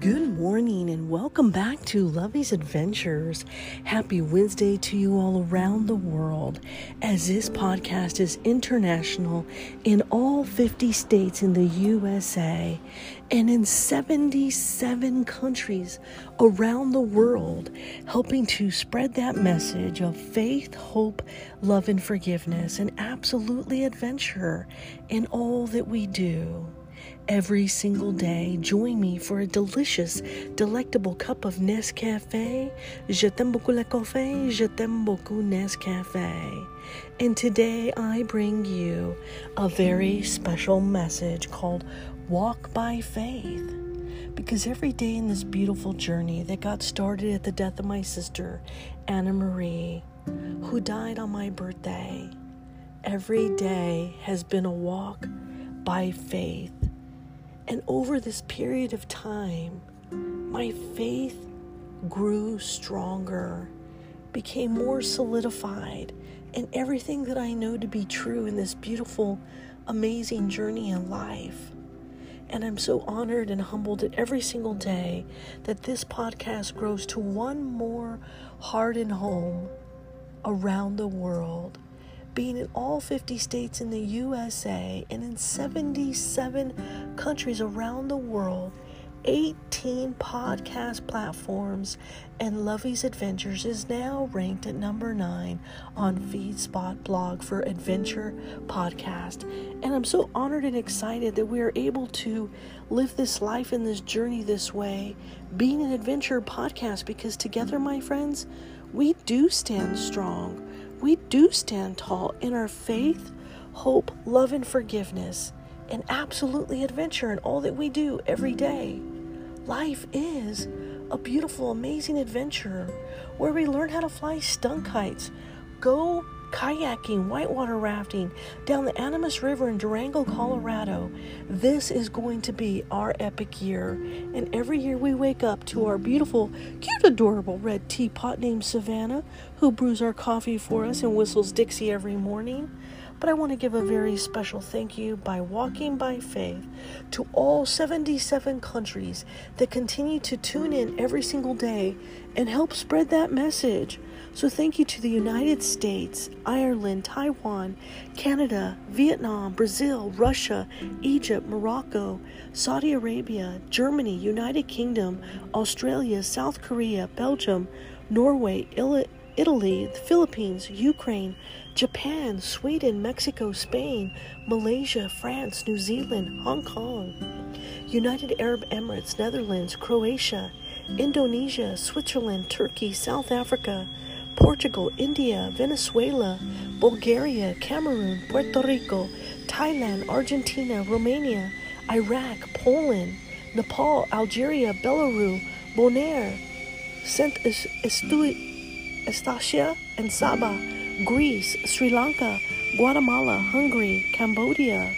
Good morning and welcome back to Lovey's Adventures. Happy Wednesday to you all around the world as this podcast is international in all 50 states in the USA and in 77 countries around the world, helping to spread that message of faith, hope, love, and forgiveness, and absolutely adventure in all that we do every single day. Join me for a delicious, delectable cup of Nescafe. Je t'aime beaucoup le café, je t'aime beaucoup Nescafe. And today I bring you a very special message called Walk by Faith. Because every day in this beautiful journey that got started at the death of my sister, Anna Marie, who died on my birthday, every day has been a walk by faith. And over this period of time, my faith grew stronger, became more solidified, and everything that I know to be true in this beautiful, amazing journey in life. And I'm so honored and humbled at every single day that this podcast grows to one more heart and home around the world being in all 50 states in the USA and in 77 countries around the world, 18 podcast platforms, and Lovey's Adventures is now ranked at number 9 on FeedSpot blog for Adventure Podcast. And I'm so honored and excited that we are able to live this life and this journey this way, being an adventure podcast, because together, my friends, we do stand strong we do stand tall in our faith, hope, love, and forgiveness, and absolutely adventure in all that we do every day. Life is a beautiful, amazing adventure where we learn how to fly stunt kites, go kayaking, whitewater rafting down the Animas River in Durango, Colorado. This is going to be our epic year. And every year we wake up to our beautiful, cute, adorable red teapot named Savannah, who brews our coffee for us and whistles Dixie every morning. But I want to give a very special thank you by walking by faith to all 77 countries that continue to tune in every single day and help spread that message. So, thank you to the United States, Ireland, Taiwan, Canada, Vietnam, Brazil, Russia, Egypt, Morocco, Saudi Arabia, Germany, United Kingdom, Australia, South Korea, Belgium, Norway, Italy, the Philippines, Ukraine, Japan, Sweden, Mexico, Spain, Malaysia, France, New Zealand, Hong Kong, United Arab Emirates, Netherlands, Croatia, Indonesia, Switzerland, Turkey, South Africa, Portugal, India, Venezuela, Bulgaria, Cameroon, Puerto Rico, Thailand, Argentina, Romania, Iraq, Poland, Nepal, Algeria, Belarus, Bonaire, Saint Eustacia and Saba, Greece, Sri Lanka, Guatemala, Hungary, Cambodia,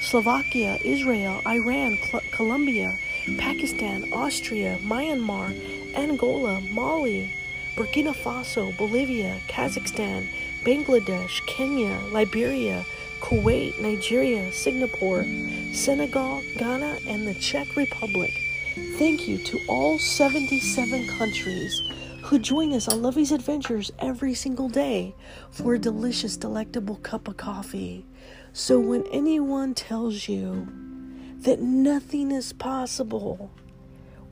Slovakia, Israel, Iran, Cl- Colombia, Pakistan, Austria, Myanmar, Angola, Mali, Burkina Faso, Bolivia, Kazakhstan, Bangladesh, Kenya, Liberia, Kuwait, Nigeria, Singapore, Senegal, Ghana, and the Czech Republic. Thank you to all 77 countries who join us on Lovey's Adventures every single day for a delicious, delectable cup of coffee. So when anyone tells you that nothing is possible,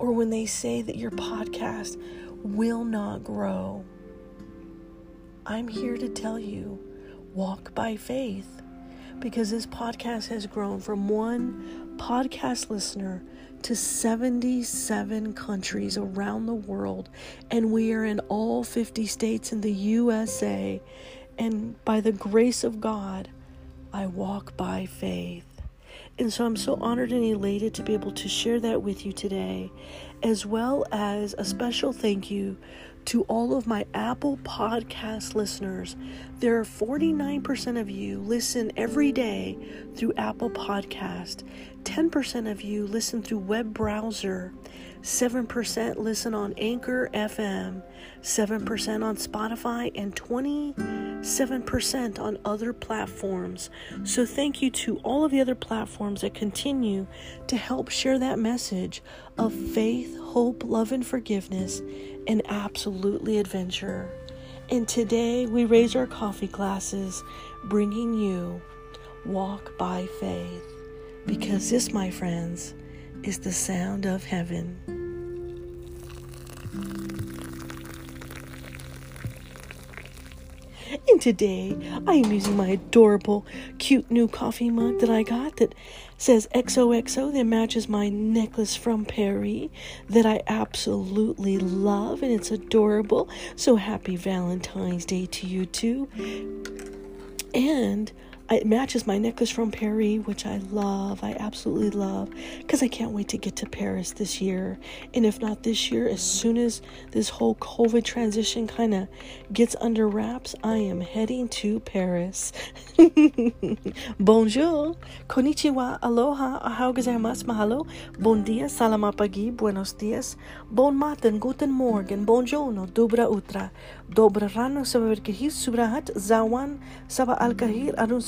or when they say that your podcast will not grow. I'm here to tell you walk by faith because this podcast has grown from one podcast listener to 77 countries around the world, and we are in all 50 states in the USA. And by the grace of God, I walk by faith. And so I'm so honored and elated to be able to share that with you today, as well as a special thank you To all of my Apple Podcast listeners, there are 49% of you listen every day through Apple Podcast. 10% of you listen through web browser. 7% listen on Anchor FM, 7% on Spotify, and 27% on other platforms. So, thank you to all of the other platforms that continue to help share that message of faith, hope, love, and forgiveness, and absolutely adventure. And today we raise our coffee glasses, bringing you Walk by Faith. Because this, my friends, is the sound of heaven. And today I am using my adorable, cute new coffee mug that I got that says XOXO that matches my necklace from Perry that I absolutely love and it's adorable. So happy Valentine's Day to you too. And it matches my necklace from Paris, which I love. I absolutely love. Because I can't wait to get to Paris this year. And if not this year, as soon as this whole COVID transition kind of gets under wraps, I am heading to Paris. Bonjour, konnichiwa, aloha, ahau gozaimasu, mahalo, bon dia, salamapagi, buenos dias, bon matin, guten morgen, bonjourno, dobra utra, dobra rano, sabaverkihis, subrahat, zawan, saba alkahir, arun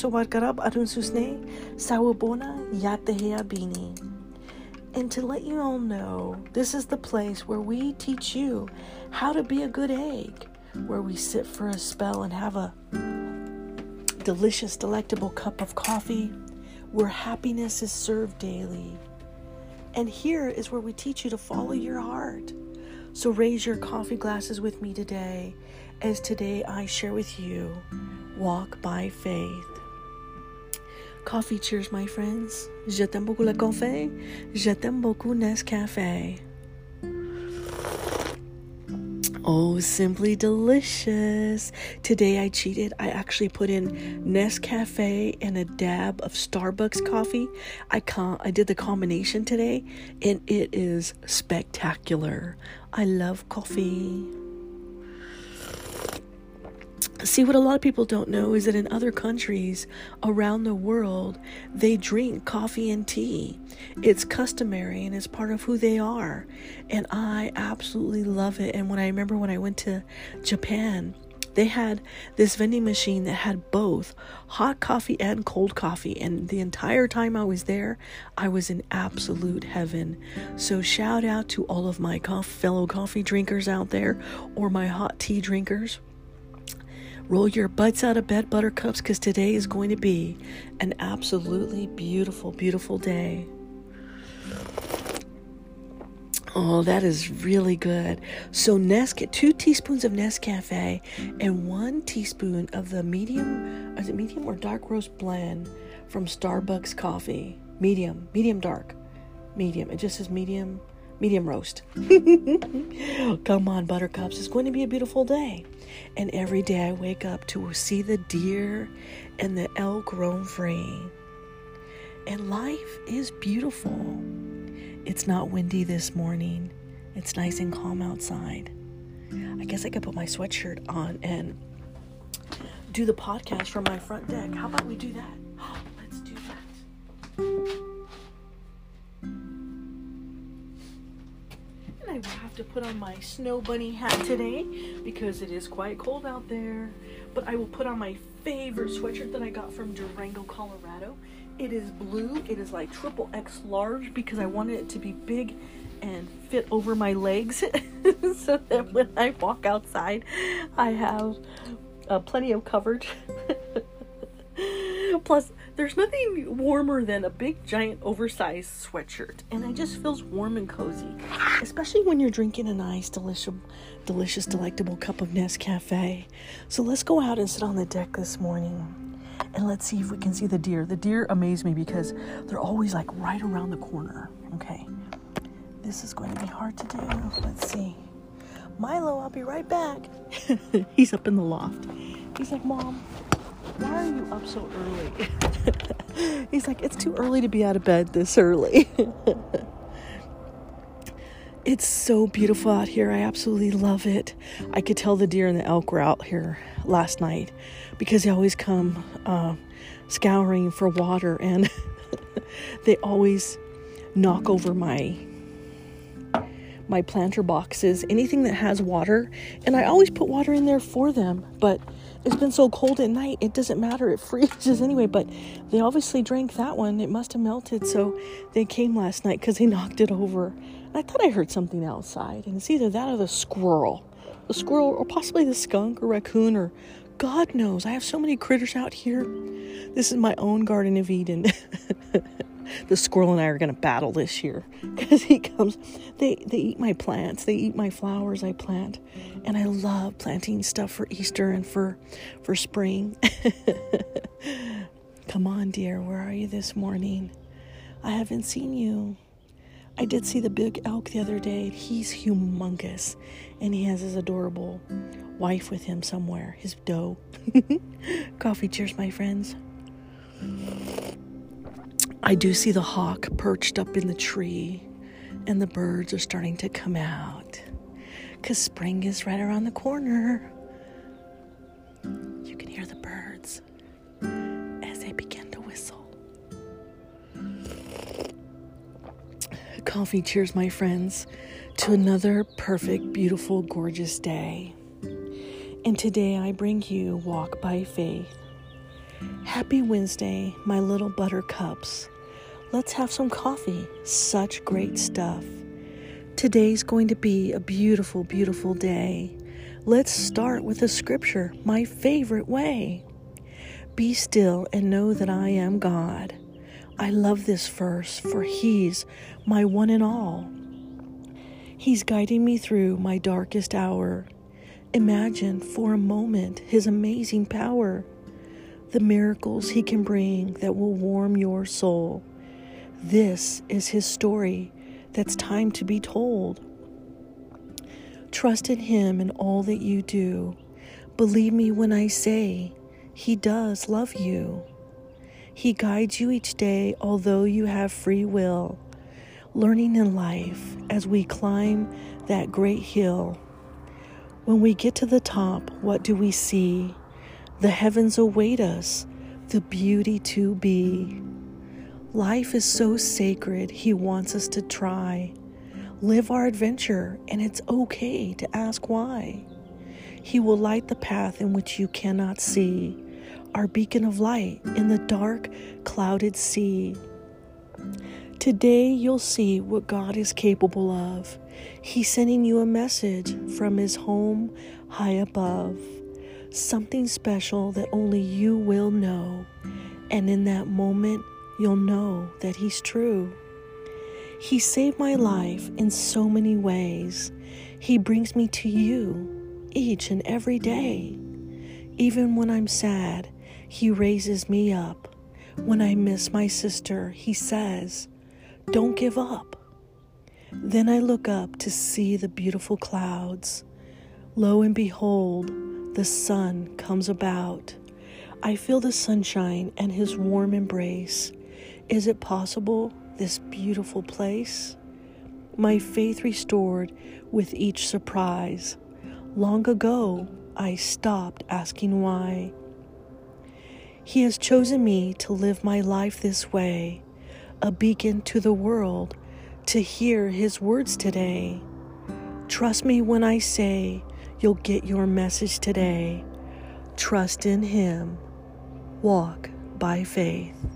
Sawabona Bini. And to let you all know, this is the place where we teach you how to be a good egg, where we sit for a spell and have a delicious, delectable cup of coffee, where happiness is served daily. And here is where we teach you to follow your heart. So raise your coffee glasses with me today, as today I share with you Walk by Faith. Coffee cheers, my friends. Je t'aime beaucoup le café. Je t'aime beaucoup Nescafe. Oh, simply delicious. Today I cheated. I actually put in Nescafe and a dab of Starbucks coffee. I con- I did the combination today and it is spectacular. I love coffee. See, what a lot of people don't know is that in other countries around the world, they drink coffee and tea. It's customary and it's part of who they are. And I absolutely love it. And when I remember when I went to Japan, they had this vending machine that had both hot coffee and cold coffee. And the entire time I was there, I was in absolute heaven. So, shout out to all of my fellow coffee drinkers out there or my hot tea drinkers. Roll your butts out of bed, buttercups, because today is going to be an absolutely beautiful, beautiful day. Oh, that is really good. So, Nesca- two teaspoons of Nescafe and one teaspoon of the medium, is it medium or dark roast blend from Starbucks coffee? Medium, medium dark, medium. It just says medium, medium roast. Come on, buttercups. It's going to be a beautiful day. And every day I wake up to see the deer and the elk roam free. And life is beautiful. It's not windy this morning. It's nice and calm outside. I guess I could put my sweatshirt on and do the podcast from my front deck. How about we do that? To put on my snow bunny hat today because it is quite cold out there. But I will put on my favorite sweatshirt that I got from Durango, Colorado. It is blue. It is like triple X large because I wanted it to be big and fit over my legs so that when I walk outside, I have uh, plenty of coverage. Plus, there's nothing warmer than a big, giant, oversized sweatshirt, and it just feels warm and cozy, especially when you're drinking a nice, delicious, delicious, delectable cup of Nescafe. So let's go out and sit on the deck this morning, and let's see if we can see the deer. The deer amaze me because they're always like right around the corner. Okay, this is going to be hard to do. Let's see. Milo, I'll be right back. He's up in the loft. He's like, Mom, why are you up so early? He's like, It's too early to be out of bed this early. It's so beautiful out here. I absolutely love it. I could tell the deer and the elk were out here last night because they always come uh, scouring for water and they always knock over my my planter boxes, anything that has water, and I always put water in there for them, but it's been so cold at night, it doesn't matter, it freezes anyway. But they obviously drank that one, it must have melted, so they came last night because they knocked it over. And I thought I heard something outside, and it's either that or the squirrel. The squirrel, or possibly the skunk or raccoon, or God knows. I have so many critters out here. This is my own Garden of Eden. the squirrel and I are going to battle this year because he comes. They they eat my plants. They eat my flowers I plant, and I love planting stuff for Easter and for for spring. Come on, dear, where are you this morning? I haven't seen you. I did see the big elk the other day. He's humongous, and he has his adorable wife with him somewhere. His doe. Coffee, cheers, my friends. I do see the hawk perched up in the tree, and the birds are starting to come out because spring is right around the corner. You can hear the birds as they begin to whistle. Coffee cheers, my friends, to another perfect, beautiful, gorgeous day. And today I bring you Walk by Faith. Happy Wednesday, my little buttercups. Let's have some coffee. Such great stuff. Today's going to be a beautiful, beautiful day. Let's start with a scripture, my favorite way. Be still and know that I am God. I love this verse, for He's my one and all. He's guiding me through my darkest hour. Imagine for a moment His amazing power, the miracles He can bring that will warm your soul. This is his story that's time to be told. Trust in him in all that you do. Believe me when I say he does love you. He guides you each day, although you have free will. Learning in life as we climb that great hill. When we get to the top, what do we see? The heavens await us, the beauty to be. Life is so sacred, He wants us to try. Live our adventure, and it's okay to ask why. He will light the path in which you cannot see, our beacon of light in the dark, clouded sea. Today you'll see what God is capable of. He's sending you a message from His home high above. Something special that only you will know. And in that moment, you'll know that He's true. He saved my life in so many ways. He brings me to you each and every day. Even when I'm sad, He raises me up. When I miss my sister, He says, Don't give up. Then I look up to see the beautiful clouds. Lo and behold, the sun comes about. I feel the sunshine and his warm embrace. Is it possible, this beautiful place? My faith restored with each surprise. Long ago, I stopped asking why. He has chosen me to live my life this way, a beacon to the world to hear His words today. Trust me when I say you'll get your message today. Trust in Him. Walk by faith